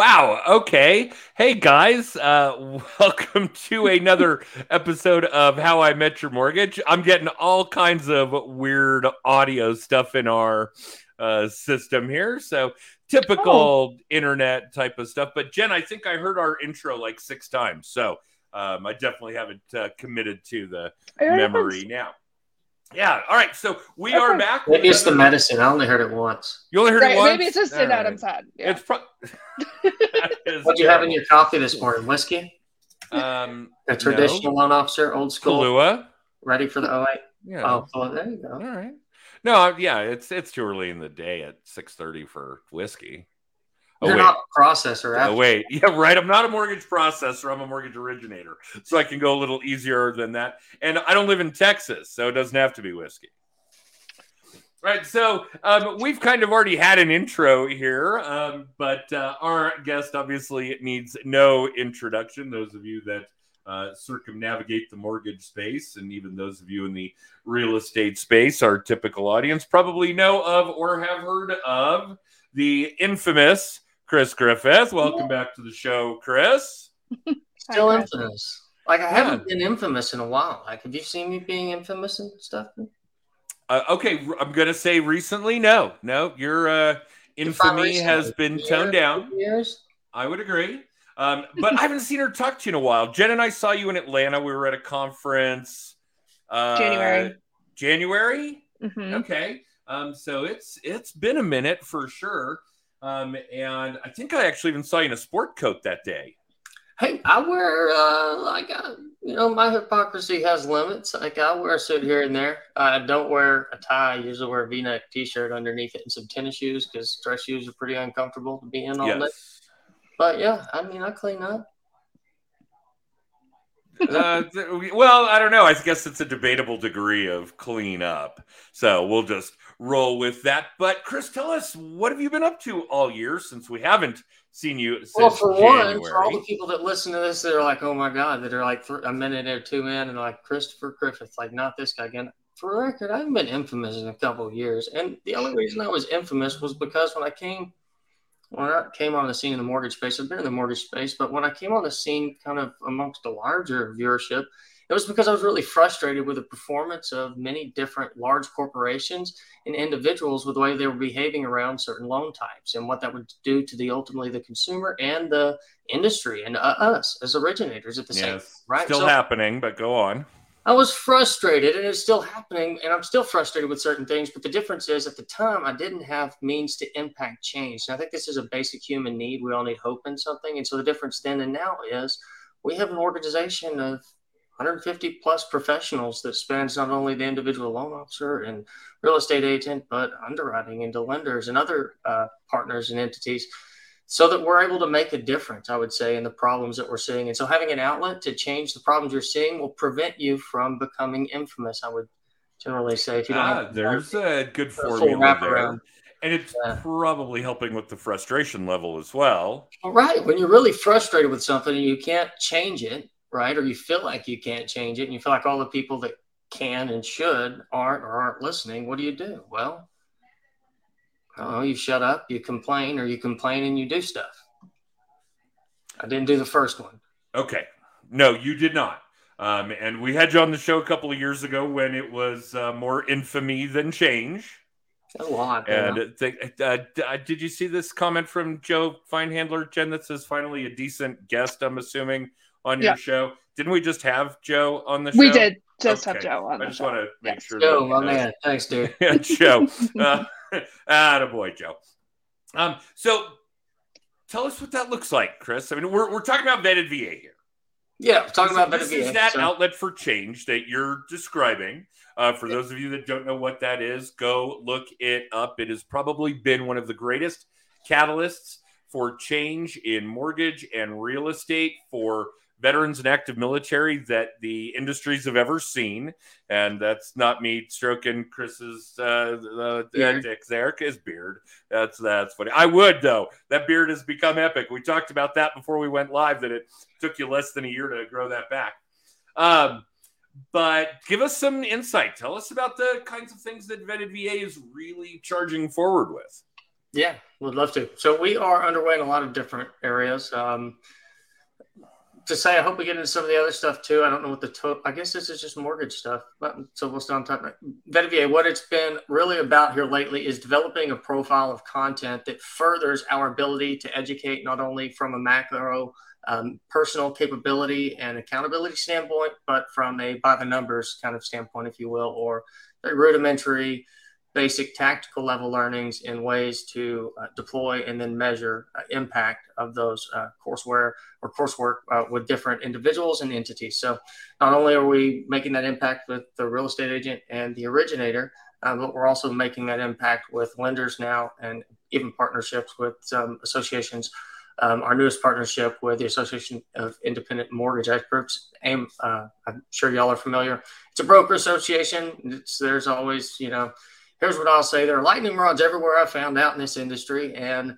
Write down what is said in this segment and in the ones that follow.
Wow. Okay. Hey guys, uh, welcome to another episode of How I Met Your Mortgage. I'm getting all kinds of weird audio stuff in our uh, system here, so typical internet type of stuff. But Jen, I think I heard our intro like six times, so um, I definitely haven't uh, committed to the memory now. Yeah. All right. So we are back. Maybe it's the medicine. I only heard it once. You only heard Right, it once. maybe it's just All in right. Adam's head. Yeah. It's pro- What'd you have in your coffee this morning? Whiskey? Um, A traditional loan officer, old school, Kahlua. ready for the 08? Yeah. Oh, well, there you go. right. No, yeah, it's it's too early in the day at six thirty for whiskey. Oh You're wait, not a processor. oh wait, yeah, right. I'm not a mortgage processor. I'm a mortgage originator, so I can go a little easier than that. And I don't live in Texas, so it doesn't have to be whiskey. Right, so um, we've kind of already had an intro here, um, but uh, our guest obviously needs no introduction. Those of you that uh, circumnavigate the mortgage space, and even those of you in the real estate space, our typical audience probably know of or have heard of the infamous Chris Griffith. Welcome back to the show, Chris. Still Hi, Chris. infamous. Like, I Yeah. haven't been infamous in a while. Like, have you seen me being infamous and stuff? Uh, okay, I'm gonna say recently, no, no, your uh, infamy has been Year, toned down. Years? I would agree. Um, but I haven't seen her talk to you in a while. Jen and I saw you in Atlanta. We were at a conference. Uh, January. January. Mhm. Okay. Um, so it's it's been a minute for sure. Um, and I think I actually even saw you in a sport coat that day. Hey, I wear, uh, like, uh, you know, my hypocrisy has limits. Like, I wear a suit here and there. I don't wear a tie. I usually wear a v neck t shirt underneath it and some tennis shoes because dress shoes are pretty uncomfortable to be in all day. But yeah, I mean, I clean up. uh, well, I don't know. I guess it's a debatable degree of clean up. So we'll just roll with that. But Chris, tell us what have you been up to all year since we haven't seen you since Well, for January? one, for all the people that listen to this, they're like, "Oh my god!" That are like a minute or two in, and like Christopher Griffith, like not this guy again. For the record, I haven't been infamous in a couple of years, and the only reason I was infamous was because when I came, when I came on the scene in the mortgage space, I've been in the mortgage space, but when I came on the scene, kind of amongst a larger viewership, it was because I was really frustrated with the performance of many different large corporations and individuals with the way they were behaving around certain loan types and what that would do to the ultimately the consumer and the industry and uh, us as originators at the same Yes, right? Still So happening, but go on. i was frustrated and it's still happening and i'm still frustrated with certain things but the difference is at the time i didn't have means to impact change. And i think this is a basic human need. We all need hope in something. And so the difference then and now is we have an organization of 150 plus professionals that spans not only the individual loan officer and real estate agent, but underwriting into lenders and other uh, partners and entities so that we're able to make a difference, I would say, in the problems that we're seeing. And so having an outlet to change the problems you're seeing will prevent you from becoming infamous, I would generally say. If you don't Ah, have there's a good formula there. And it's Yeah. probably helping with the frustration level as well. All right. When you're really frustrated with something and you can't change it, right? Or you feel like you can't change it and you feel like all the people that can and should aren't or aren't listening, what do you do? Well, I you shut up, you complain, or you complain and you do stuff. I didn't do the first one. Okay. No, you did not. Um, and we had you on the show a couple of years ago when it was uh, more infamy than change. A lot. And yeah. th- uh, d- uh, did you see this comment from Joe Feinhandler, Jen, that says finally a decent guest, I'm assuming, on your Yeah. show? Didn't we just have Joe on the show? We did just Okay. have Joe on I the just show. want to make Yes. sure. Joe, my man. Thanks, dude. Yeah, Joe. Uh, attaboy, Joe. Um, so tell us what that looks like, Chris. I mean, we're, we're talking about vetted VA here. Yeah, talking about this better is that so- outlet for change that you're describing. Uh, for those of you that don't know what that is, go look it up. It has probably been one of the greatest catalysts for change in mortgage and real estate for veterans and active military that the industries have ever seen. And that's not me stroking Chris's uh, uh, there, his beard. That's that's funny. I would though. That beard has become epic. We talked about that before we went live. That it took you less than a year to grow that back. Um, but give us some insight. Tell us about the kinds of things that Vetted VA is really charging forward with. Yeah, would love to. So we are underway in a lot of different areas. Um, to say, I hope we get into some of the other stuff too. I don't know what the total. I guess this is just mortgage stuff. But so we'll start talking about Vetted VA. What it's been really about here lately is developing a profile of content that furthers our ability to educate not only from a macro um, personal capability and accountability standpoint, but from a by the numbers kind of standpoint, if you will, or very rudimentary basic tactical level learnings in ways to uh, deploy and then measure uh, impact of those uh, courseware or coursework uh, with different individuals and entities. So not only are we making that impact with the real estate agent and the originator, uh, but we're also making that impact with lenders now and even partnerships with some associations. Um, our newest partnership with the Association of Independent Mortgage Experts, AIME, uh, I'm sure y'all are familiar. It's a broker association. It's, there's always, you know, here's what I'll say: there are lightning rods everywhere I found out in this industry, and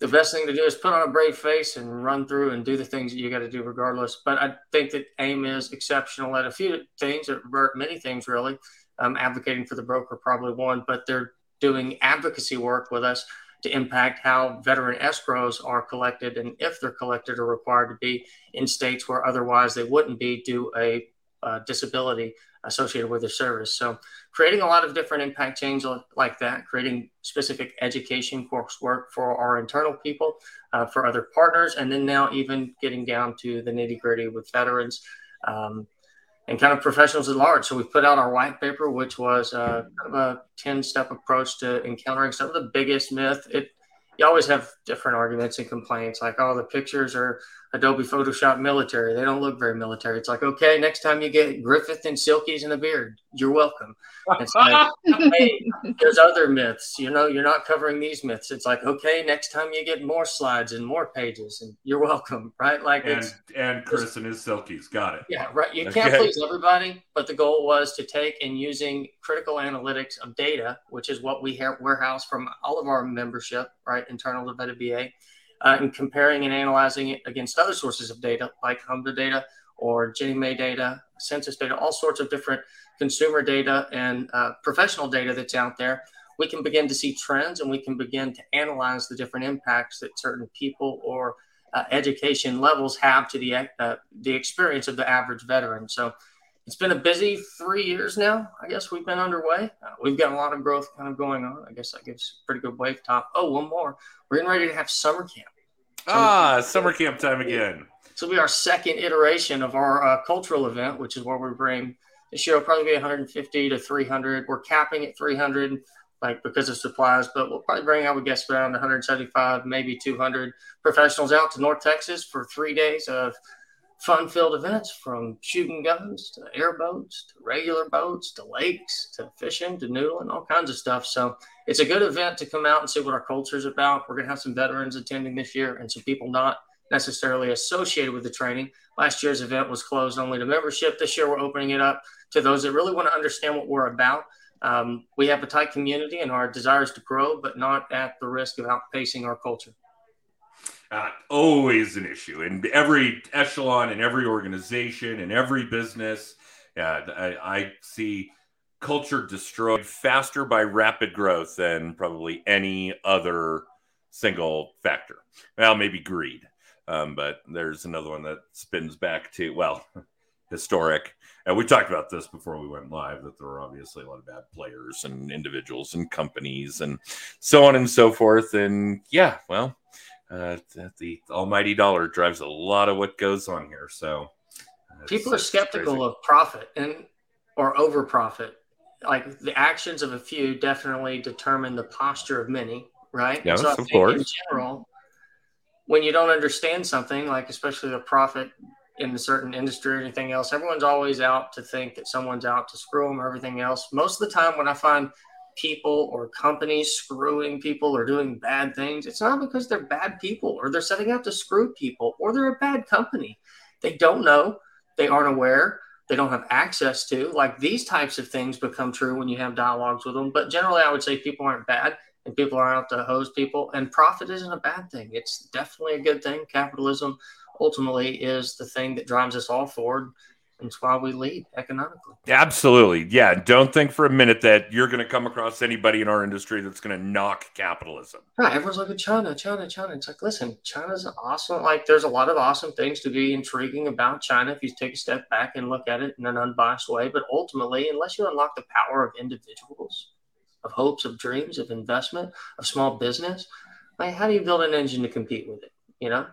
the best thing to do is put on a brave face and run through and do the things that you got to do regardless. But I think that AIME is exceptional at a few things, at many things really. Um, advocating for the broker, probably one, but they're doing advocacy work with us to impact how veteran escrows are collected and if they're collected or required to be in states where otherwise they wouldn't be due a uh, disability associated with their service. So, creating a lot of different impact change like that, creating specific education coursework for our internal people, uh, for other partners, and then now even getting down to the nitty gritty with veterans. Um, and kind of professionals at large. So we put out our white paper, which was uh, kind of a 10 step approach to encountering some of the biggest myth. It, you always have different arguments and complaints like, oh, the pictures are Adobe Photoshop military. They don't look very military. It's like, okay, next time you get Griffith and Silkies in a beard, you're welcome. It's like, hey, there's other myths. You know, you're not covering these myths. It's like, okay, next time you get more slides and more pages, and you're welcome, right? Like, and and Chris and his Silkies, got it. Yeah, right. You can't okay. please everybody, but the goal was to take and using critical analytics of data, which is what we have warehouse from all of our membership, right, internal to Vetted VA uh, and comparing and analyzing it against other sources of data like HMDA data or Ginnie Mae data, census data, all sorts of different consumer data and uh, professional data that's out there, we can begin to see trends and we can begin to analyze the different impacts that certain people or uh, education levels have to the uh, the experience of the average veteran. So it's been a busy three years now. I guess we've been underway. Uh, we've got a lot of growth kind of going on. I guess that gives pretty good wave top. Oh, one more. We're getting ready to have summer camp. Summer ah, camp. summer camp time again. So will be our second iteration of our uh, cultural event, which is where we bring this year will probably be 150 to 300. We're capping at 300, like because of supplies, but we'll probably bring, I would guess, around 175, maybe 200 professionals out to North Texas for three days of fun-filled events from shooting guns to airboats to regular boats to lakes to fishing to noodling, all kinds of stuff. So it's a good event to come out and see what our culture is about. We're going to have some veterans attending this year and some people not necessarily associated with the training. Last year's event was closed only to membership. This year we're opening it up to those that really want to understand what we're about. Um, we have a tight community and our desires to grow, but not at the risk of outpacing our culture uh, always an issue in every echelon, in every organization, in every business. Yeah, I, I see culture destroyed faster by rapid growth than probably any other single factor. Well, maybe greed, um, but there's another one that spins back to well, historic. And we talked about this before we went live that there were obviously a lot of bad players and individuals and companies and so on and so forth. And yeah, well, uh, the almighty dollar drives a lot of what goes on here. So uh, people are skeptical crazy. of profit and or over profit. Like the actions of a few definitely determine the posture of many, right? Yes, so of course. In general, when you don't understand something, like especially the profit in a certain industry or anything else, everyone's always out to think that someone's out to screw them or everything else. Most of the time, when I find people or companies screwing people or doing bad things, it's not because they're bad people or they're setting out to screw people or they're a bad company. They don't know, they aren't aware, they don't have access to. Like these types of things become true when you have dialogues with them. But generally, I would say people aren't bad and people aren't out to hose people. And profit isn't a bad thing, it's definitely a good thing. Capitalism ultimately is the thing that drives us all forward It's why we lead economically. Absolutely. Yeah. Don't think for a minute that you're going to come across anybody in our industry that's going to knock capitalism. Right. Everyone's like, China, China, China. It's like, listen, China's awesome. Like, there's a lot of awesome things to be intriguing about China if you take a step back and look at it in an unbiased way. But ultimately, unless you unlock the power of individuals, of hopes, of dreams, of investment, of small business, like, how do you build an engine to compete with it? You know?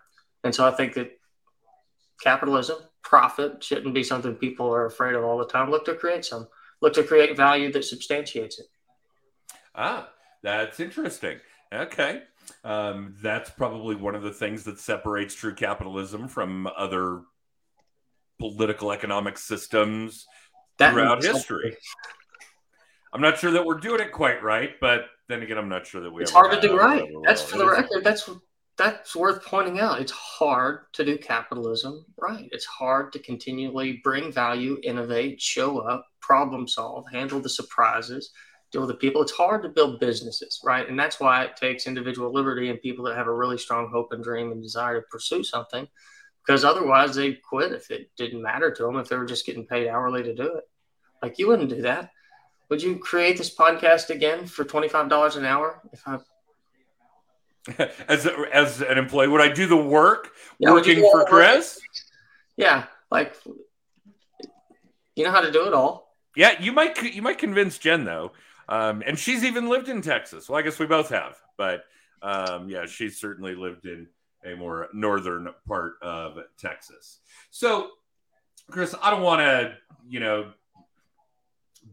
And so I think that capitalism, profit shouldn't be something people are afraid of all the time. Look to create some, look to create value that substantiates it. Ah, that's interesting. Okay. Um, that's probably one of the things that separates true capitalism from other political economic systems that throughout history. I'm not sure that we're doing it quite right, but then again, I'm not sure that we. It's hard to do right. That's for the record. That's that's worth pointing out. It's hard to do capitalism right. It's hard to continually bring value, innovate, show up, problem solve, handle the surprises, deal with the people. It's hard to build businesses, right? And that's why it takes individual liberty and people that have a really strong hope and dream and desire to pursue something, because otherwise they'd quit if it didn't matter to them, if they were just getting paid hourly to do it. Like you wouldn't do that. Would you create this podcast again for $25 an hour if I as as an employee would i do the work yeah, working for chris? Yeah like you know how to do it all. Yeah you might you might convince jen though. Um, and she's even lived in texas. Well i guess we both have but um, yeah she's certainly lived in a more northern part of texas. So chris i don't want to you know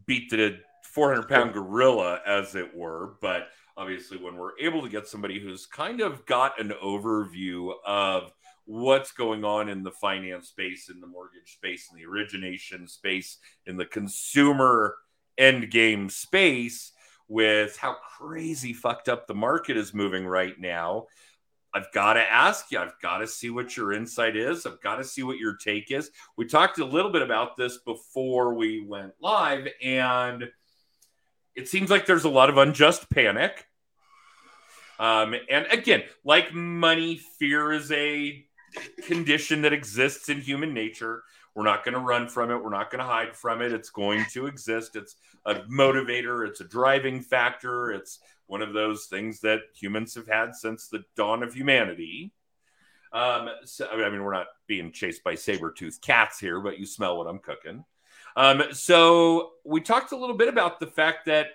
beat the 400 pound gorilla as it were but obviously when we're able to get somebody who's kind of got an overview of what's going on in the finance space in the mortgage space in the origination space in the consumer end game space with how crazy fucked up the market is moving right now I've got to ask you. I've got to see what your insight is. I've got to see what your take is. We talked a little bit about this before we went live, and it seems like there's a lot of unjust panic. Um, and again, like money, fear is a condition that exists in human nature. We're not going to run from it. We're not going to hide from it. It's going to exist. It's a motivator. It's a driving factor. It's one of those things that humans have had since the dawn of humanity. Um, so, I mean, we're not being chased by saber-toothed cats here, but you smell what I'm cooking. Um, so we talked a little bit about the fact that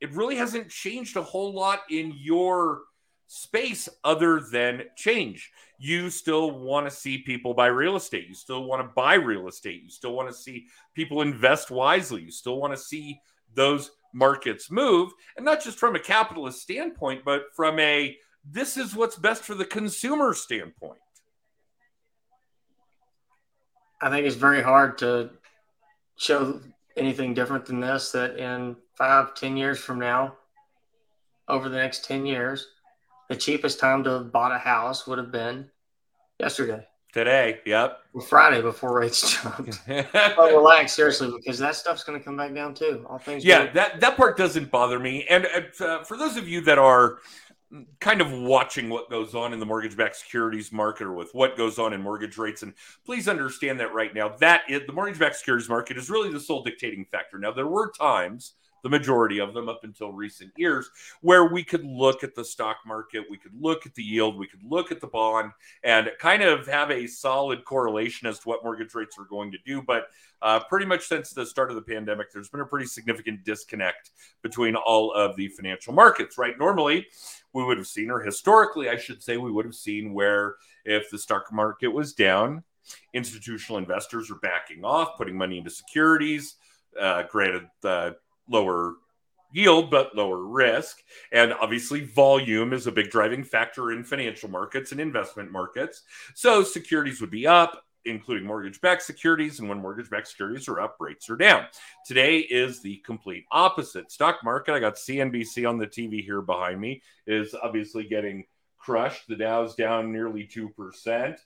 it really hasn't changed a whole lot in your space other than change. You still want to see people buy real estate. You still want to buy real estate. You still want to see people invest wisely. You still want to see those markets move. And not just from a capitalist standpoint, but from a this is what's best for the consumer standpoint. I think it's very hard to show anything different than this that in five, ten years from now, over the next 10 years, the cheapest time to have bought a house would have been yesterday. Today, yep. Friday before rates jumped. but relax, seriously, because that stuff's going to come back down too. All things. Yeah, that that part doesn't bother me. And uh, for those of you that are kind of watching what goes on in the mortgage-backed securities market or with what goes on in mortgage rates. And please understand that right now that is, the mortgage-backed securities market is really the sole dictating factor. Now there were times the majority of them up until recent years, where we could look at the stock market, we could look at the yield, we could look at the bond, and kind of have a solid correlation as to what mortgage rates are going to do. But uh, pretty much since the start of the pandemic, there's been a pretty significant disconnect between all of the financial markets, right? Normally, we would have seen, or historically, I should say, we would have seen where if the stock market was down, institutional investors are backing off, putting money into securities. Uh, granted, the lower yield but lower risk. And obviously volume is a big driving factor in financial markets and investment markets. So securities would be up including mortgage backed securities. And when mortgage backed securities are up rates are down. Today is the complete opposite. Stock market i got cnbc on the tv here behind me is obviously getting crushed. The dow's down nearly 2%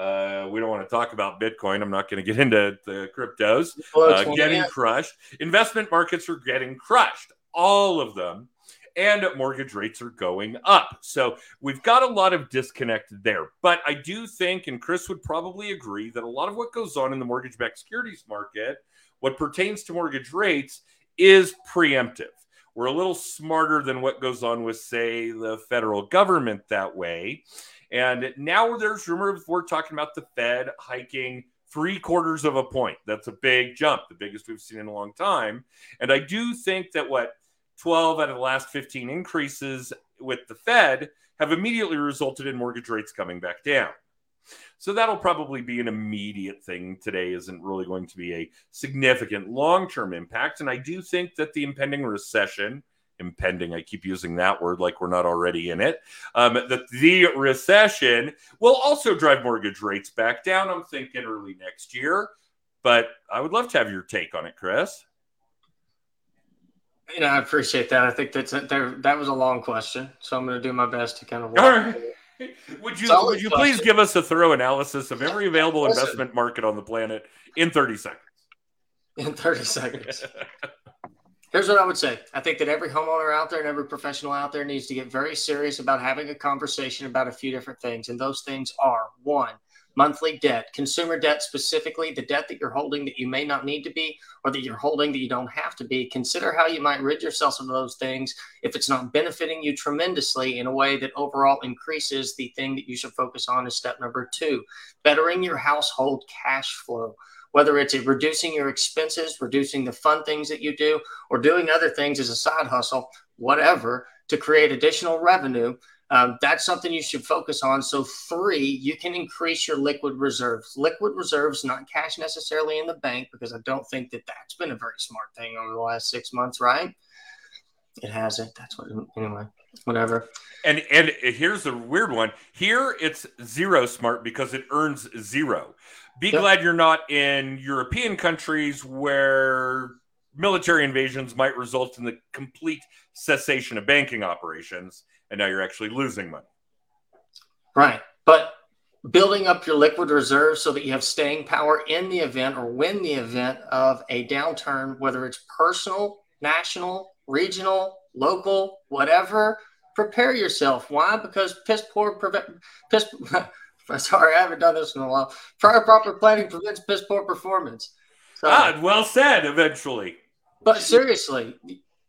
uh, we don't want to talk about Bitcoin. I'm not going to get into the cryptos. Uh, getting crushed. Investment markets are getting crushed, all of them. and mortgage rates are going up. So we've got a lot of disconnect there. But I do think, and Chris would probably agree, that a lot of what goes on in the mortgage backed securities market, what pertains to mortgage rates, is preemptive. We're a little smarter than what goes on with, say, the federal government that way. And now there's rumors we're talking about the Fed hiking three quarters of a point. That's a big jump, the biggest we've seen in a long time. And I do think that what 12 out of the last 15 increases with the Fed have immediately resulted in mortgage rates coming back down. So that'll probably be an immediate thing today, isn't really going to be a significant long term impact. And I do think that the impending recession, impending, I keep using that word like we're not already in it, um, that the recession will also drive mortgage rates back down. I'm thinking early next year. But I would love to have your take on it, Chris. You know, I appreciate that. I think that's that was a long question, so I'm going to do my best to kind of. All right. Would you would you please give us a thorough analysis of every available Listen. investment market on the planet in 30 seconds? In 30 seconds. Here's what I would say. I think that every homeowner out there and every professional out there needs to get very serious about having a conversation about a few different things. And those things are one, monthly debt, consumer debt specifically, the debt that you're holding that you may not need to be or that you're holding that you don't have to be. Consider how you might rid yourself of those things if it's not benefiting you tremendously in a way that overall increases the thing that you should focus on is step number two, bettering your household cash flow. Whether it's reducing your expenses, reducing the fun things that you do, or doing other things as a side hustle, whatever, to create additional revenue um, that's something you should focus on. So, three, you can increase your liquid reserves. Liquid reserves, not cash necessarily in the bank, because I don't think that that's been a very smart thing over the last six months, right? It hasn't. That's what, anyway, whatever. And and here's a weird one. Here it's zero smart because it earns zero. Be yep. glad you're not in European countries where military invasions might result in the complete cessation of banking operations and now you're actually losing money. Right. But building up your liquid reserves so that you have staying power in the event or when the event of a downturn, whether it's personal, national, regional, local, whatever, prepare yourself. Why? Because piss poor prevent piss. sorry, I haven't done this in a while. Prior proper planning prevents piss poor performance. So, ah, well said. Eventually, but seriously,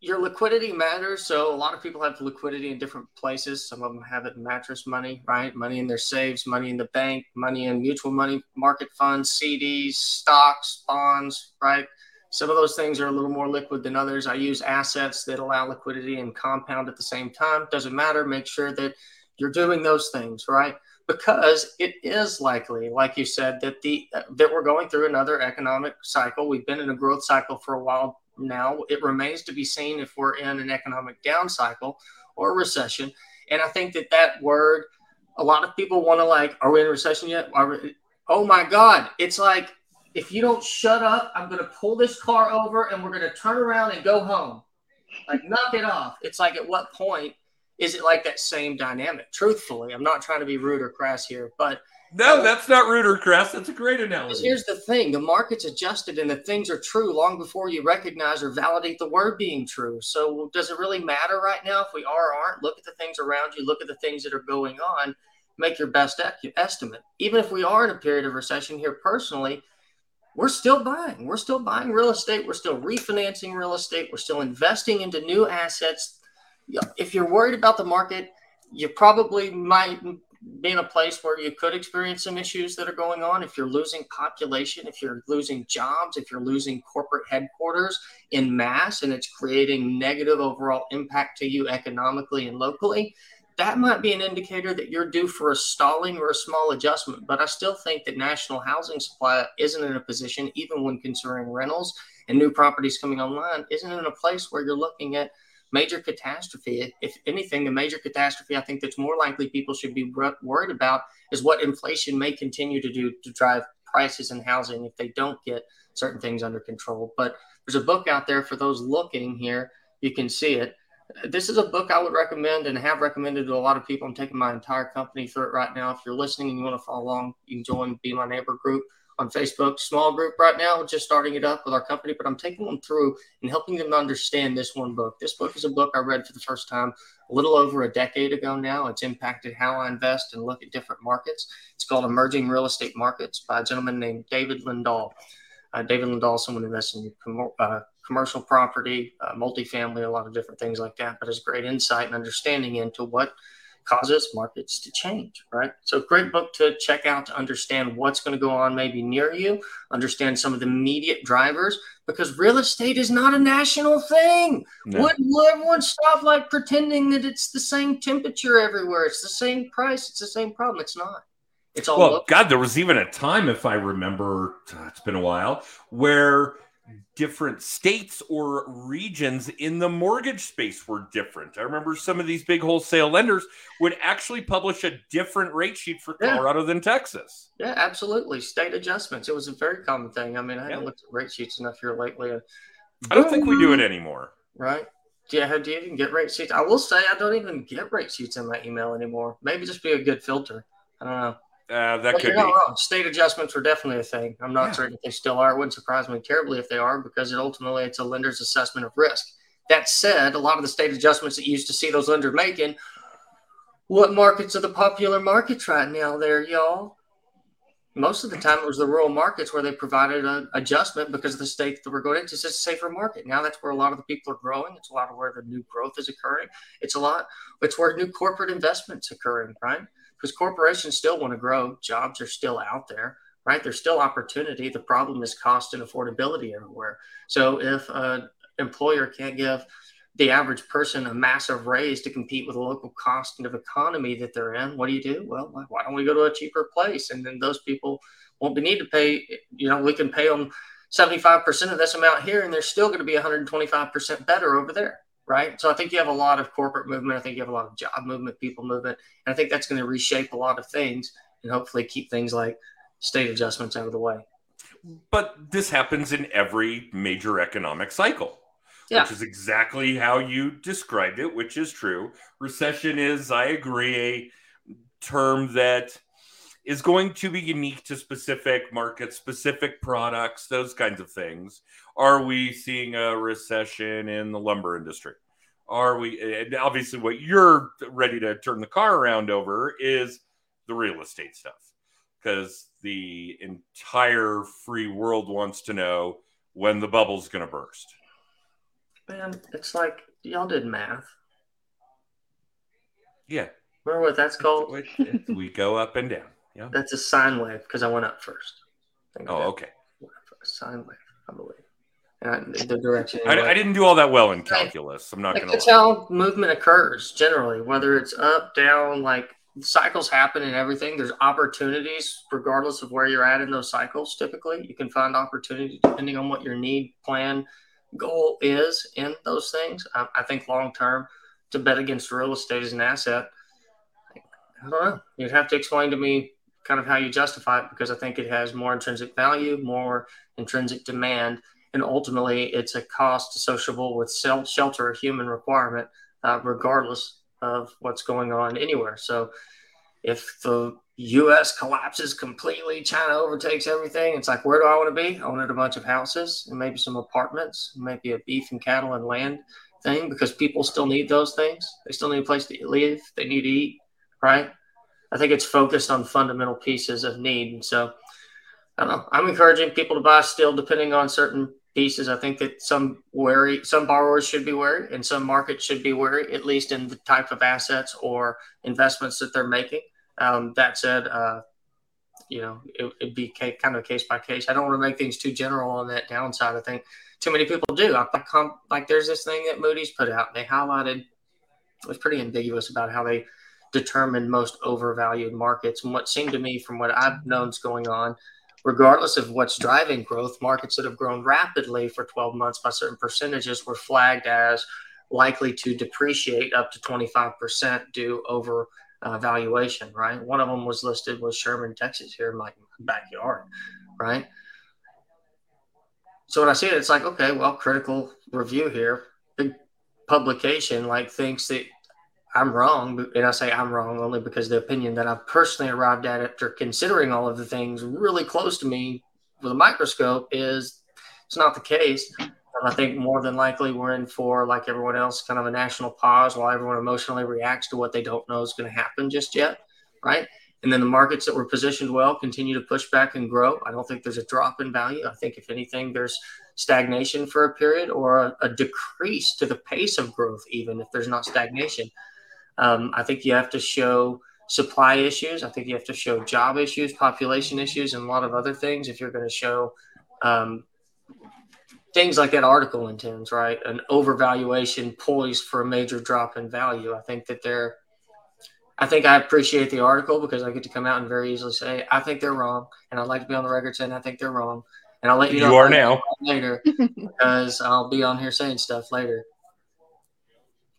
your liquidity matters. So a lot of people have liquidity in different places. Some of them have it in mattress money, right? Money in their saves, money in the bank, money in mutual money market funds, CDs, stocks, bonds, right? Some of those things are a little more liquid than others. I use assets that allow liquidity and compound at the same time. Doesn't matter. Make sure that you're doing those things, right? Because it is likely, like you said, that the that we're going through another economic cycle. We've been in a growth cycle for a while now. It remains to be seen if we're in an economic down cycle or recession. And I think that that word, a lot of people want to like, are we in recession yet? We, oh my God. It's like, if you don't shut up, I'm going to pull this car over and we're going to turn around and go home. Like, knock it off. It's like, at what point is it like that same dynamic? Truthfully, I'm not trying to be rude or crass here, but no, uh, that's not rude or crass. That's a great analogy. Here's the thing the market's adjusted and the things are true long before you recognize or validate the word being true. So, does it really matter right now if we are or aren't? Look at the things around you, look at the things that are going on, make your best estimate. Even if we are in a period of recession here personally, we're still buying. We're still buying real estate. We're still refinancing real estate. We're still investing into new assets. If you're worried about the market, you probably might be in a place where you could experience some issues that are going on. If you're losing population, if you're losing jobs, if you're losing corporate headquarters in mass and it's creating negative overall impact to you economically and locally, that might be an indicator that you're due for a stalling or a small adjustment. But I still think that national housing supply isn't in a position, even when considering rentals and new properties coming online, isn't in a place where you're looking at major catastrophe. If anything, the major catastrophe I think that's more likely people should be worried about is what inflation may continue to do to drive prices in housing if they don't get certain things under control. But there's a book out there for those looking here. You can see it. This is a book I would recommend and have recommended to a lot of people. I'm taking my entire company through it right now. If you're listening and you want to follow along, you can join Be My Neighbor group on Facebook small group right now, just starting it up with our company, but I'm taking them through and helping them understand this one book. This book is a book I read for the first time a little over a decade ago now. It's impacted how I invest and look at different markets. It's called Emerging Real Estate Markets by a gentleman named David Lindahl. Uh, David Lindahl, someone invests in com- uh, commercial property, uh, multifamily, a lot of different things like that, but has great insight and understanding into what causes markets to change, right? So, great book to check out to understand what's going to go on maybe near you, understand some of the immediate drivers, because real estate is not a national thing. No. Would everyone stop like pretending that it's the same temperature everywhere? It's the same price, it's the same problem. It's not. It's all well, God, there was even a time, if I remember, it's been a while, where different states or regions in the mortgage space were different. I remember some of these big wholesale lenders would actually publish a different rate sheet for Colorado yeah. than Texas. Yeah, absolutely. State adjustments. It was a very common thing. I mean, I haven't looked at rate sheets enough here lately. I don't think we do it anymore. Right. Yeah, do you even get rate sheets? I will say I don't even get rate sheets in my email anymore. Maybe just be a good filter. I don't know. Uh, that but could be. wrong. State adjustments are definitely a thing. I'm not yeah. certain if they still are. It wouldn't surprise me terribly if they are because it ultimately it's a lender's assessment of risk. That said, a lot of the state adjustments that you used to see those lenders making, what markets are the popular markets right now there, y'all? Most of the time it was the rural markets where they provided an adjustment because of the state that we're going into. It's a safer market. Now that's where a lot of the people are growing. It's a lot of where the new growth is occurring. It's a lot, it's where new corporate investments occurring, right? Because corporations still want to grow. Jobs are still out there, right? There's still opportunity. The problem is cost and affordability everywhere. So if an employer can't give the average person a massive raise to compete with the local cost of economy that they're in, what do you do? Well, why don't we go to a cheaper place? And then those people won't be need to pay. You know, we can pay them 75% of this amount here, and they're still going to be 125% better over there right? So I think you have a lot of corporate movement. I think you have a lot of job movement, people movement. And I think that's going to reshape a lot of things and hopefully keep things like state adjustments out of the way. But this happens in every major economic cycle. Yeah. Which is exactly how you described it, which is true. Recession is, I agree, a term that is going to be unique to specific markets, specific products, those kinds of things. Are we seeing a recession in the lumber industry? Are we obviously what you're ready to turn the car around over is the real estate stuff because the entire free world wants to know when the bubble's going to burst. Man, it's like y'all did math. Yeah. Remember what that's called? we go up and down. Yeah. That's a sine wave because I went up first. Oh, okay. Sine wave, I believe. And the direction. I, I, didn't do all that well in calculus. I'm not like going to. That's how movement occurs generally, whether it's up, down, like cycles happen and everything. There's opportunities regardless of where you're at in those cycles. Typically, you can find opportunity depending on what your need, plan, goal is in those things. I, I think long term, to bet against real estate as an asset, I don't know. You'd have to explain to me kind of how you justify it because I think it has more intrinsic value, more intrinsic demand, and ultimately it's a cost associable with shelter, a human requirement, uh, regardless of what's going on anywhere. So if the U.S. collapses completely, China overtakes everything. It's like, where do I want to be? I wanted a bunch of houses and maybe some apartments, maybe a beef and cattle and land thing because people still need those things. They still need a place to live. They need to eat, right? I think it's focused on fundamental pieces of need. And so I don't know. I'm encouraging people to buy still depending on certain pieces. I think that some wary, some borrowers should be wary and some markets should be wary, at least in the type of assets or investments that they're making. Um, that said, uh, you know, it, would be kind of case by case. I don't want to make things too general on that downside. I think too many people do. I, like there's this thing that Moody's put out. They highlighted it was pretty ambiguous about how they determine most overvalued markets. And what seemed to me, from what I've known is going on, regardless of what's driving growth, markets that have grown rapidly for 12 months by certain percentages were flagged as likely to depreciate up to 25% due over uh, valuation, right? One of them was listed was Sherman, Texas, here in my backyard, right? So when I see it, it's like, okay, well, critical review here, big publication like thinks that I'm wrong, and I say I'm wrong only because the opinion that I've personally arrived at after considering all of the things really close to me with a microscope is it's not the case. And I think more than likely we're in for, like everyone else, kind of a national pause while everyone emotionally reacts to what they don't know is going to happen just yet, right? And then the markets that were positioned well continue to push back and grow. I don't think there's a drop in value. I think, if anything, there's stagnation for a period or a, a decrease to the pace of growth, even if there's not stagnation. Um, I think you have to show supply issues. I think you have to show job issues, population issues, and a lot of other things if you're going to show um, things like that article intends, right? An overvaluation poised for a major drop in value. I think that they're I think I appreciate the article because I get to come out and very easily say I think they're wrong, and I'd like to be on the record saying I think they're wrong, and I'll let you know. You are now later because I'll be on here saying stuff later.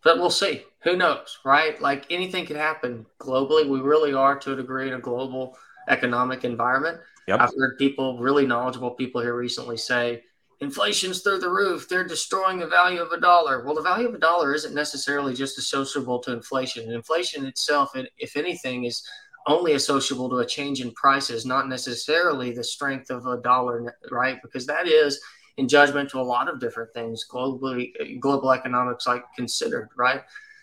But we'll see. Who knows, right? Like anything could happen globally. We really are to a degree in a global economic environment. Yep. I've heard people, really knowledgeable people here recently say inflation's through the roof. They're destroying the value of a dollar. Well, the value of a dollar isn't necessarily just associable to inflation. And inflation itself, if anything, is only associable to a change in prices, not necessarily the strength of a dollar, right? Because that is in judgment to a lot of different things, globally, global economics like considered, right?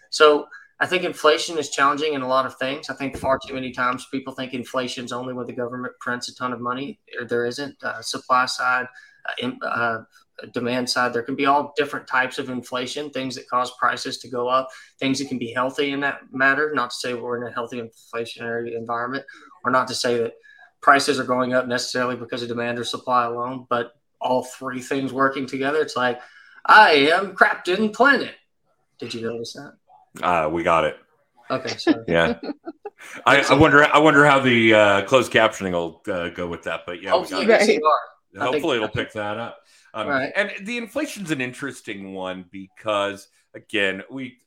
So I think inflation is challenging in a lot of things. I think far too many times people think inflation is only when the government prints a ton of money. There isn't. Uh, supply side, uh, uh, demand side, there can be all different types of inflation, things that cause prices to go up, things that can be healthy in that matter. Not to say we're in a healthy inflationary environment, or not to say that prices are going up necessarily because of demand or supply alone, but all three things working together. It's like, I am Captain Planet. Did you notice that? Uh, we got it. Okay. Sorry. yeah. I, I, wonder. I wonder how the uh, closed captioning will uh, go with that. But yeah, hopefully, right. hopefully it'll pick that up. Um, right. And the inflation's an interesting one because again, we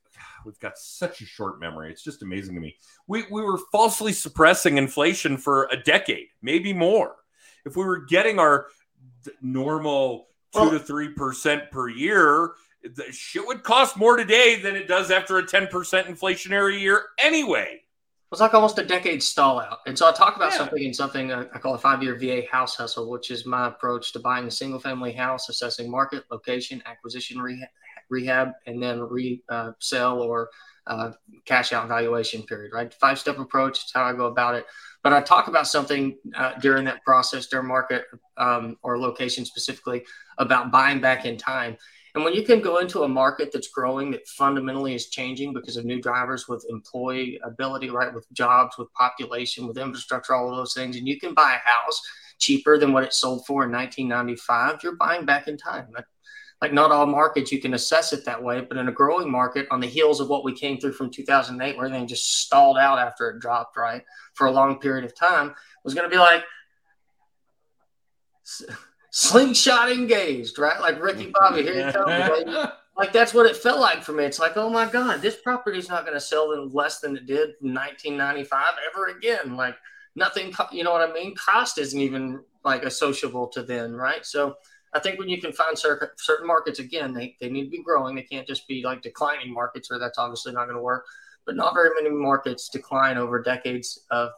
we've got such a short memory. It's just amazing to me. We we were falsely suppressing inflation for a decade, maybe more. If we were getting our normal two to three percent per year, the shit would cost more today than it does after a 10% inflationary year anyway. It's like almost a decade stall out. And so I talk about yeah. something in something uh, I call a five year VA house hustle, which is my approach to buying a single family house, assessing market, location, acquisition, rehab, rehab and then resell or uh, cash out valuation period, right? Five step approach. It's how I go about it. But I talk about something uh, during that process, during market um, or location specifically, about buying back in time. And when you can go into a market that's growing, that fundamentally is changing because of new drivers with employee ability, right, with jobs, with population, with infrastructure, all of those things, and you can buy a house cheaper than what it sold for in 1995, you're buying back in time. Like not all markets you can assess it that way, but in a growing market on the heels of what we came through from 2008, where everything just stalled out after it dropped, right, for a long period of time, was going to be like slingshot engaged, right? Like Ricky Bobby, here you come, Like that's what it felt like for me. It's like, oh my God, this property's not going to sell in less than it did in 1995 ever again. Like nothing, you know what I mean? Cost isn't even like associable to then, right? So I think when you can find certain certain markets again, they, they need to be growing. They can't just be like declining markets, or that's obviously not going to work. But not very many markets decline over decades of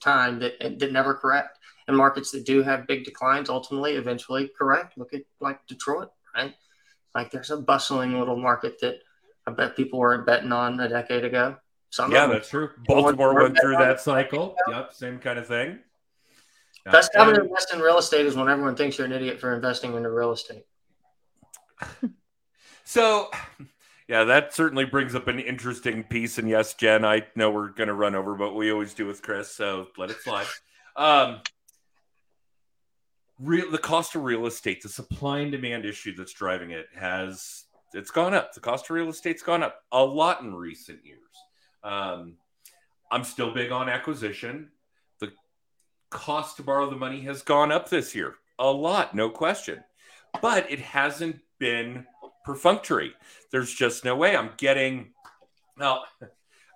time that that never correct. And markets that do have big declines ultimately eventually correct. Look at like Detroit, right? Like there's a bustling little market that I bet people weren't betting on a decade ago. Some yeah, that's true. Baltimore went through that cycle. Yep, same kind of thing. Best time to invest in real estate is when everyone thinks you're an idiot for investing into real estate. so, yeah, that certainly brings up an interesting piece. And yes, Jen, I know we're going to run over, but we always do with Chris, so let it slide. Um, real, the cost of real estate, the supply and demand issue that's driving it, has it's gone up. The cost of real estate's gone up a lot in recent years. Um, I'm still big on acquisition cost to borrow the money has gone up this year a lot, no question. But it hasn't been perfunctory. There's just no way I'm getting. Well,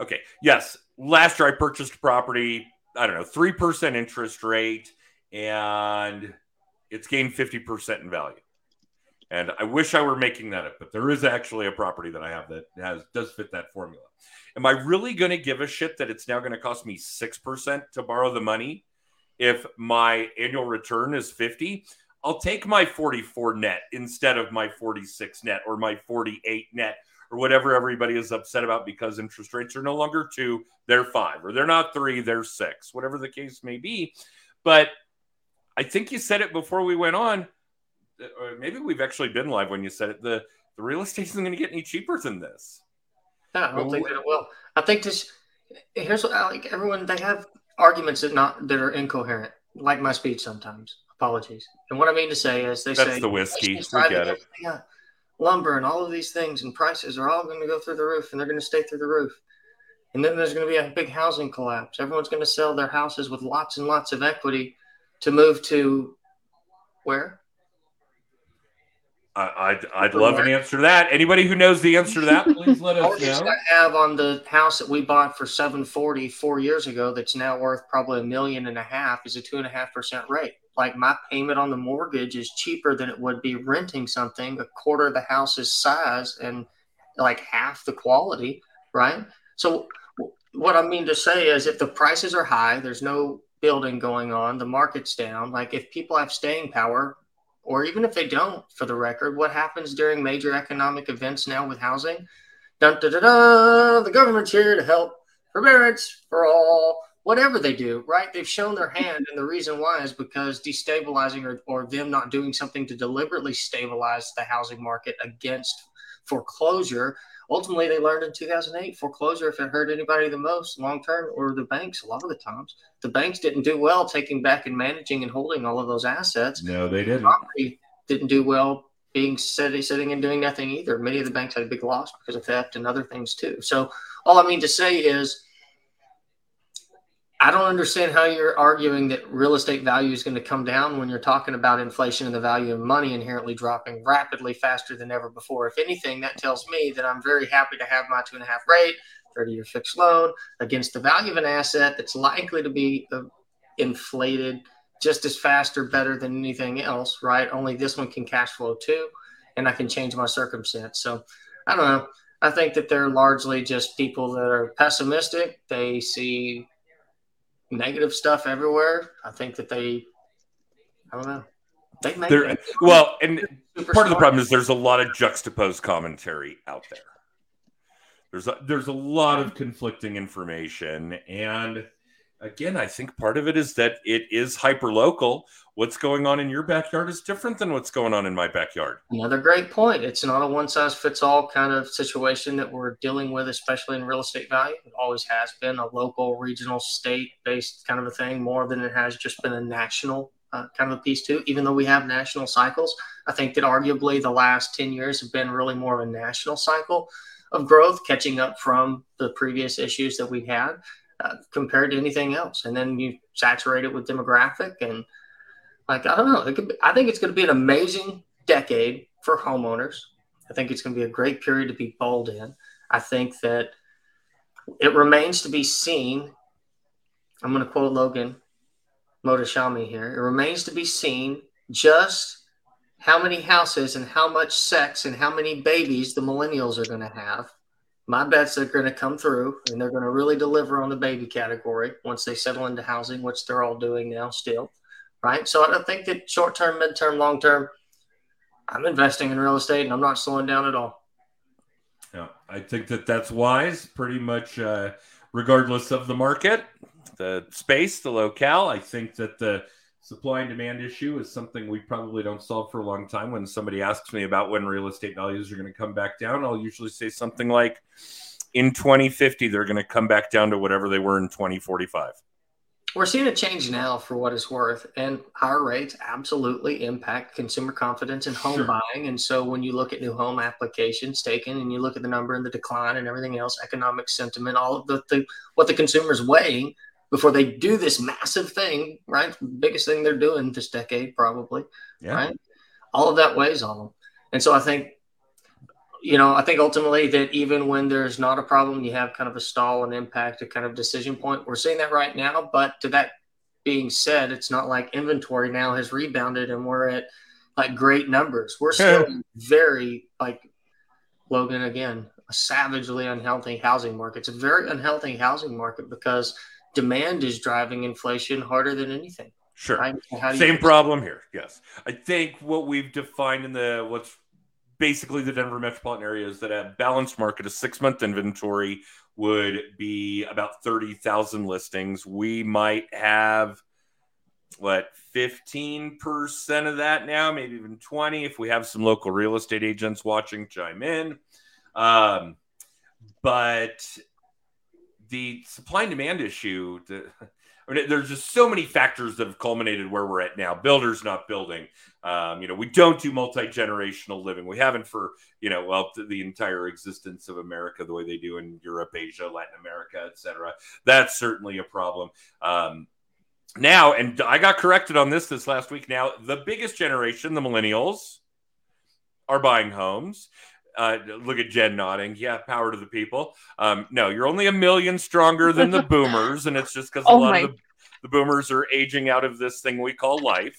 okay, yes. Last year I purchased property, I don't know, 3% interest rate, and it's gained 50% in value. And I wish I were making that up, but there is actually a property that I have that has does fit that formula. Am I really going to give a shit that it's now going to cost me 6% to borrow the money if my annual return is 50? I'll take my 44 net instead of my 46 net or my 48 net or whatever everybody is upset about because interest rates are no longer two, they're five, or they're not three, they're six, whatever the case may be. But I think you said it before we went on. Uh, or maybe we've actually been live when you said it. The the real estate isn't going to get any cheaper than this. Yeah, I don't think that it will. I think this. Here's what I like. Everyone they have arguments that not that are incoherent, like my speech sometimes. Apologies. And what I mean to say is, they That's say the whiskey. We get it. Lumber and all of these things and prices are all going to go through the roof, and they're going to stay through the roof. And then there's going to be a big housing collapse. Everyone's going to sell their houses with lots and lots of equity to move to where? I, I'd, I'd love an answer to that. Anybody who knows the answer to that, please let us know. I have on the house that we bought for 740 four years ago that's now worth probably a million and a half is a two and a half percent rate. Like my payment on the mortgage is cheaper than it would be renting something a quarter of the house's size and like half the quality, right? So what I mean to say is if the prices are high, there's no building going on, the market's down. Like if people have staying power, or even if they don't, for the record, what happens during major economic events now with housing? Dun, da, da, the government's here to help forbearance for all, whatever they do, right? They've shown their hand. And the reason why is because destabilizing or, or them not doing something to deliberately stabilize the housing market against foreclosure. Ultimately, they learned in 2008 foreclosure, if it hurt anybody the most long term, or the banks, a lot of the times, the banks didn't do well taking back and managing and holding all of those assets. No, they didn't. Property didn't do well being steady, sitting and doing nothing either. Many of the banks had a big loss because of theft and other things too. So, all I mean to say is, I don't understand how you're arguing that real estate value is going to come down when you're talking about inflation and the value of money inherently dropping rapidly faster than ever before. If anything, that tells me that I'm very happy to have my two and a half rate, 30 year fixed loan against the value of an asset that's likely to be uh, inflated just as fast or better than anything else, right? Only this one can cash flow too, and I can change my circumstance. So I don't know. I think that they're largely just people that are pessimistic. They see negative stuff everywhere. I think that they, I don't know, they make There, well, and part of the problem is there's a lot of juxtaposed commentary out there. There's a, there's a lot of conflicting information, and again, I think part of it is that it is hyper local. What's going on in your backyard is different than what's going on in my backyard. Another great point. It's not a one size fits all kind of situation that we're dealing with, especially in real estate value. It always has been a local, regional, state based kind of a thing more than it has just been a national uh, kind of a piece too. Even though we have national cycles, I think that arguably the last 10 years have been really more of a national cycle of growth, catching up from the previous issues that we had uh, compared to anything else. And then you saturate it with demographic and like I don't know. It could be, I think it's going to be an amazing decade for homeowners. I think it's going to be a great period to be bold in. I think that it remains to be seen. I'm going to quote Logan Mohtashami here. It remains to be seen just how many houses and how much sex and how many babies the millennials are going to have. My bets are going to come through and they're going to really deliver on the baby category once they settle into housing, which they're all doing now still right? So I think that short term, mid term, long term, I'm investing in real estate and I'm not slowing down at all. Yeah, I think that that's wise, pretty much, uh, regardless of the market, the space, the locale. I think that the supply and demand issue is something we probably don't solve for a long time. When somebody asks me about when real estate values are going to come back down, I'll usually say something like, in 2050, they're going to come back down to whatever they were in 2045. We're seeing a change now for what it's worth, and higher rates absolutely impact consumer confidence in home Sure. buying. And so, when you look at new home applications taken, and you look at the number and the decline and everything else, economic sentiment, all of the, the what the consumer's weighing before they do this massive thing, right? Biggest thing they're doing this decade, probably. Yeah. right? All of that weighs on them. And so I think, you know, I think ultimately that even when there's not a problem, you have kind of a stall and impact, a kind of decision point. We're seeing that right now. But to that being said, it's not like inventory now has rebounded and we're at like great numbers. We're still very like Logan again. a savagely unhealthy housing market. It's a very unhealthy housing market because demand is driving inflation harder than anything. Sure. Right? Same problem here. Yes. I think what we've defined in the what's basically the Denver metropolitan area is that a balanced market, a six month inventory would be about 30,000 listings. We might have what 15% of that now, maybe even 20 if we have some local real estate agents watching chime in. Um, but the supply and demand issue, the, I mean, there's just so many factors that have culminated where we're at now. Builders not building. Um, you know, we don't do multi generational living. We haven't for you know, well, the entire existence of America the way they do in Europe, Asia, Latin America, etc. That's certainly a problem. Um, now, and I got corrected on this this last week. Now, the biggest generation, the millennials, are buying homes. Uh, look at Jen nodding. Yeah, power to the people. Um, no, you're only a million stronger than the boomers, and it's just because oh a lot my. of the, the, boomers are aging out of this thing we call life.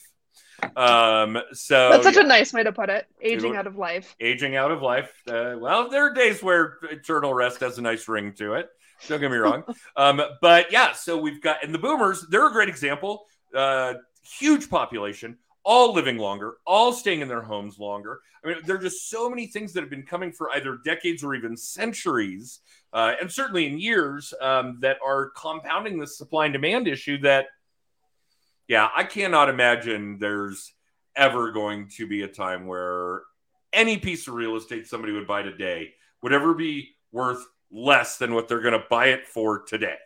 Um, so that's such yeah. a nice way to put it. Aging out of life. Aging out of life. Uh, well, there are days where eternal rest has a nice ring to it. Don't get me wrong. um, but yeah, so we've got and the boomers. They're a great example. Uh, huge population all living longer, all staying in their homes longer. I mean, there are just so many things that have been coming for either decades or even centuries, uh, and certainly in years, um, that are compounding the supply and demand issue. That, yeah, I cannot imagine there's ever going to be a time where any piece of real estate somebody would buy today would ever be worth less than what they're going to buy it for today.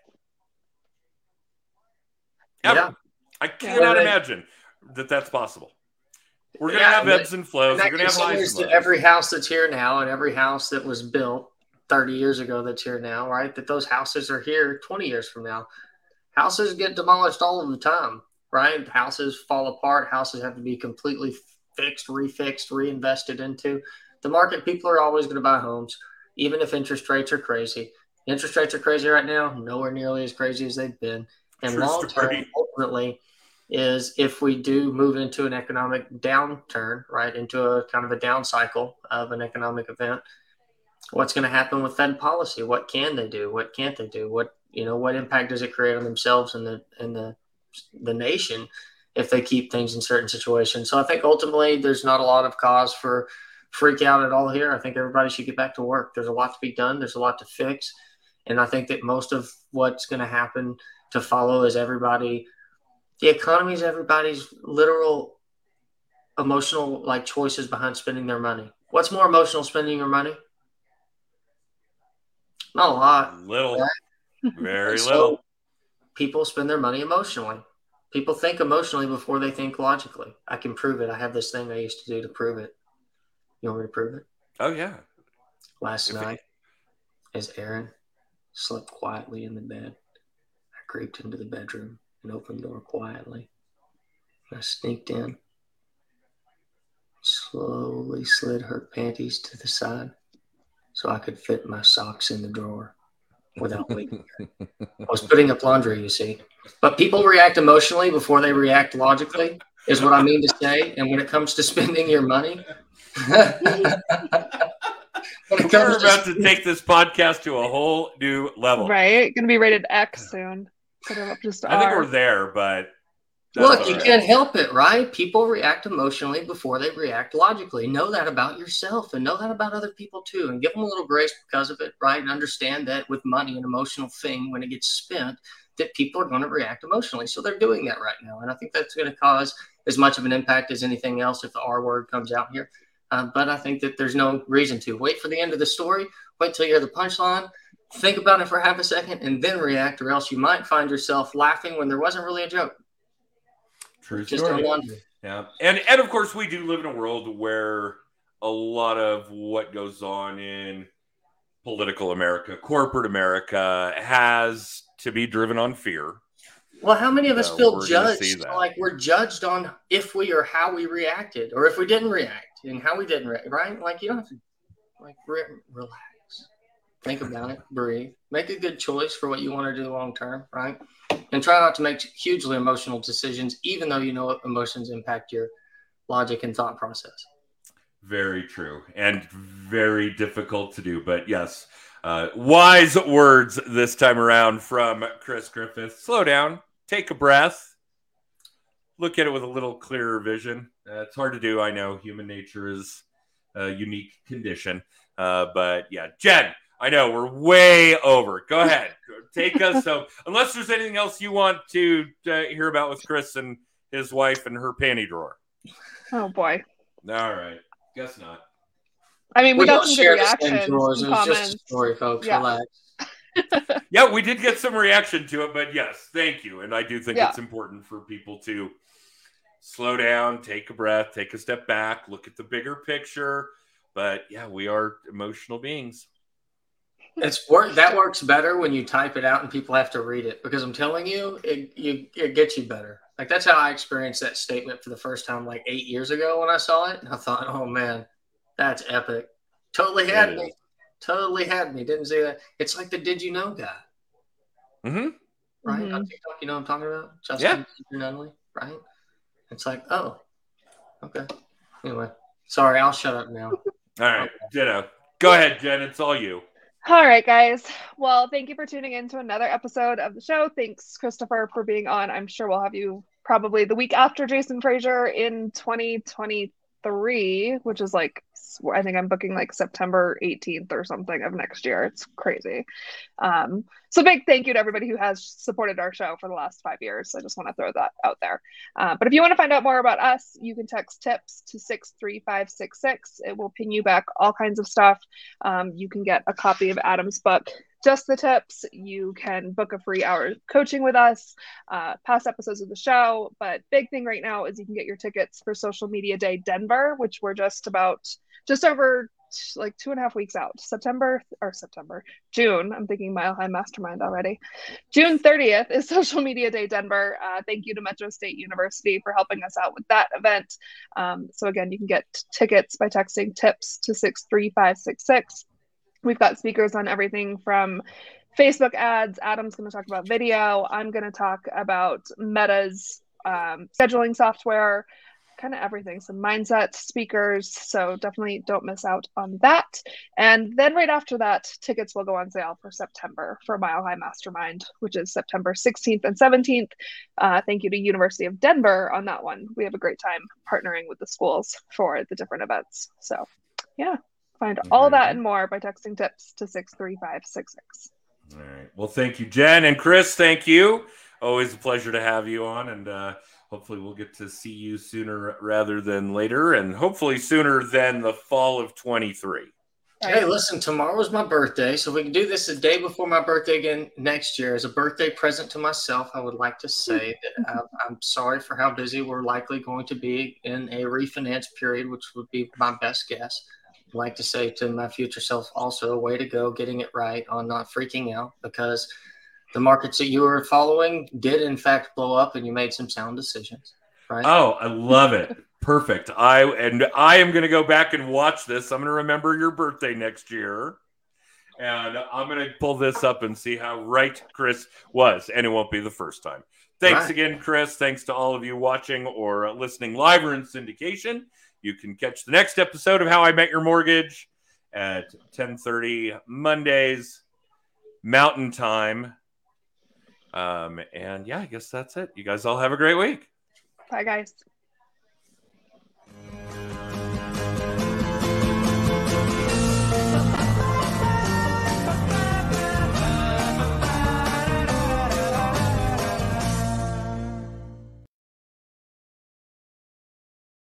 Ever. Yeah. I cannot yeah, imagine that that's possible. We're going to yeah, have ebbs and flows. We're to have highs to every house that's here now and every house that was built 30 years ago that's here now, right? That those houses are here 20 years from now. Houses get demolished all of the time, right? Houses fall apart. Houses have to be completely fixed, refixed, reinvested into. The market, people are always going to buy homes, even if interest rates are crazy. Interest rates are crazy right now, nowhere nearly as crazy as they've been. And long term, ultimately, is if we do move into an economic downturn, right, into a kind of a down cycle of an economic event, what's going to happen with Fed policy? What can they do? What can't they do? What you know, what impact does it create on themselves and the and the the nation if they keep things in certain situations? So I think ultimately there's not a lot of cause for freak out at all here. I think everybody should get back to work. There's a lot to be done. There's a lot to fix, and I think that most of what's going to happen to follow is everybody the economy is everybody's literal emotional like choices behind spending their money. What's more emotional, spending your money? Not a lot. Little. Right? Very so little. People spend their money emotionally. People think emotionally before they think logically. I can prove it. I have this thing I used to do to prove it. You want me to prove it? Oh yeah. Last if night, it... as Aaron slept quietly in the bed, I creeped into the bedroom and opened the door quietly. I sneaked in, slowly slid her panties to the side so I could fit my socks in the drawer without waking her. I was putting up laundry, you see. But people react emotionally before they react logically, is what I mean to say. And when it comes to spending your money, We're about to take this podcast to a whole new level. Right? Going to be rated X soon up just I think we're there, but look, you right. can't help it, right? People react emotionally before they react logically. Know that about yourself and know that about other people too, and give them a little grace because of it, right? And understand that with money, an emotional thing, when it gets spent, that people are going to react emotionally. So they're doing that right now, and I think that's going to cause as much of an impact as anything else if the R word comes out here. Uh, but I think that there's no reason to wait for the end of the story. Wait till you hear the punchline think about it for half a second and then react, or else you might find yourself laughing when there wasn't really a joke. True Just story. Yeah, and and of course we do live in a world where a lot of what goes on in political America, corporate America, has to be driven on fear. Well, how many of us feel judged? Like we're judged on if we or how we reacted, or if we didn't react and how we didn't react, right? Like you don't have to like re- relax think about it, breathe, make a good choice for what you want to do long term, right? And try not to make hugely emotional decisions, even though you know emotions impact your logic and thought process. Very true and very difficult to do. But yes, uh, wise words this time around from Chris Griffith. Slow down, take a breath, look at it with a little clearer vision. Uh, it's hard to do. I know human nature is a unique condition. Uh, but yeah, Jen, I know we're way over. Go ahead, take us. So, unless there's anything else you want to uh, hear about with Chris and his wife and her panty drawer. Oh boy. All right. Guess not. I mean, we, We got don't some share good the same drawers. It was just a story, folks. Yeah. Relax. Yeah, we did get some reaction to it, but yes, thank you. And I do think Yeah. it's important for people to slow down, take a breath, take a step back, look at the bigger picture. But yeah, we are emotional beings. It's work that works better when you type it out and people have to read it because I'm telling you, it you it gets you better. Like that's how I experienced that statement for the first time like eight years ago when I saw it. And I thought, oh man, that's epic. Totally had It me. Totally had me. Didn't see that. It's like the did you know guy, Mm-hmm. right? Mhm. On TikTok, you know what I'm talking about? Justin Nunley, right? It's like, oh, okay. Anyway, sorry, I'll shut up now. All right, ditto. Go ahead, Jen. It's all you. All right, guys. Well, thank you for tuning in to another episode of the show. Thanks, Christopher, for being on. I'm sure we'll have you probably the week after Jason Frazier in 2023, which is like, I think I'm booking like September 18th or something of next year. It's crazy. Um, so, big thank you to everybody who has supported our show for the last five years. I just want to throw that out there. Uh, but if you want to find out more about us, you can text tips to 63566. It will ping you back all kinds of stuff. Um, you can get a copy of Adam's book, Just the Tips. You can book a free hour coaching with us, uh, past episodes of the show. But big thing right now is you can get your tickets for Social Media Day Denver, which we're just about just over t- like two and a half weeks out. September or September, June. I'm thinking Mile High Mastermind already. June 30th is Social Media Day Denver. Uh, thank you to Metro State University for helping us out with that event. Um, so again, you can get tickets by texting tips to 63566. We've got speakers on everything from Facebook ads. Adam's going to talk about video. I'm going to talk about Meta's um, scheduling software, kind of everything. Some mindset speakers. So definitely don't miss out on that. And then right after that, tickets will go on sale for September for Mile High Mastermind, which is September 16th and 17th. Uh, thank you to University of Denver on that one. We have a great time partnering with the schools for the different events. So, yeah, find mm-hmm. all that and more by texting tips to 63566. All right. Well, thank you, Jen and Chris. Thank you. Always a pleasure to have you on, and uh, hopefully we'll get to see you sooner rather than later, and hopefully sooner than the fall of 23. Hey, listen, tomorrow's my birthday, so we can do this a day before my birthday again next year. As a birthday present to myself, I would like to say mm-hmm. that I, I'm sorry for how busy we're likely going to be in a refinance period, which would be my best guess. I'd like to say to my future self also, a way to go getting it right on not freaking out because the markets that you were following did, in fact, blow up and you made some sound decisions, right? Oh, I love it. Perfect. I and I am going to go back and watch this. I'm going to remember your birthday next year. And I'm going to pull this up and see how right Chris was. And it won't be the first time. Thanks Right. again, Chris. Thanks to all of you watching or listening live or in syndication. You can catch the next episode of How I Met Your Mortgage at 10:30 Mondays Mountain Time. Um, and yeah, I guess that's it. You guys all have a great week. Bye, guys.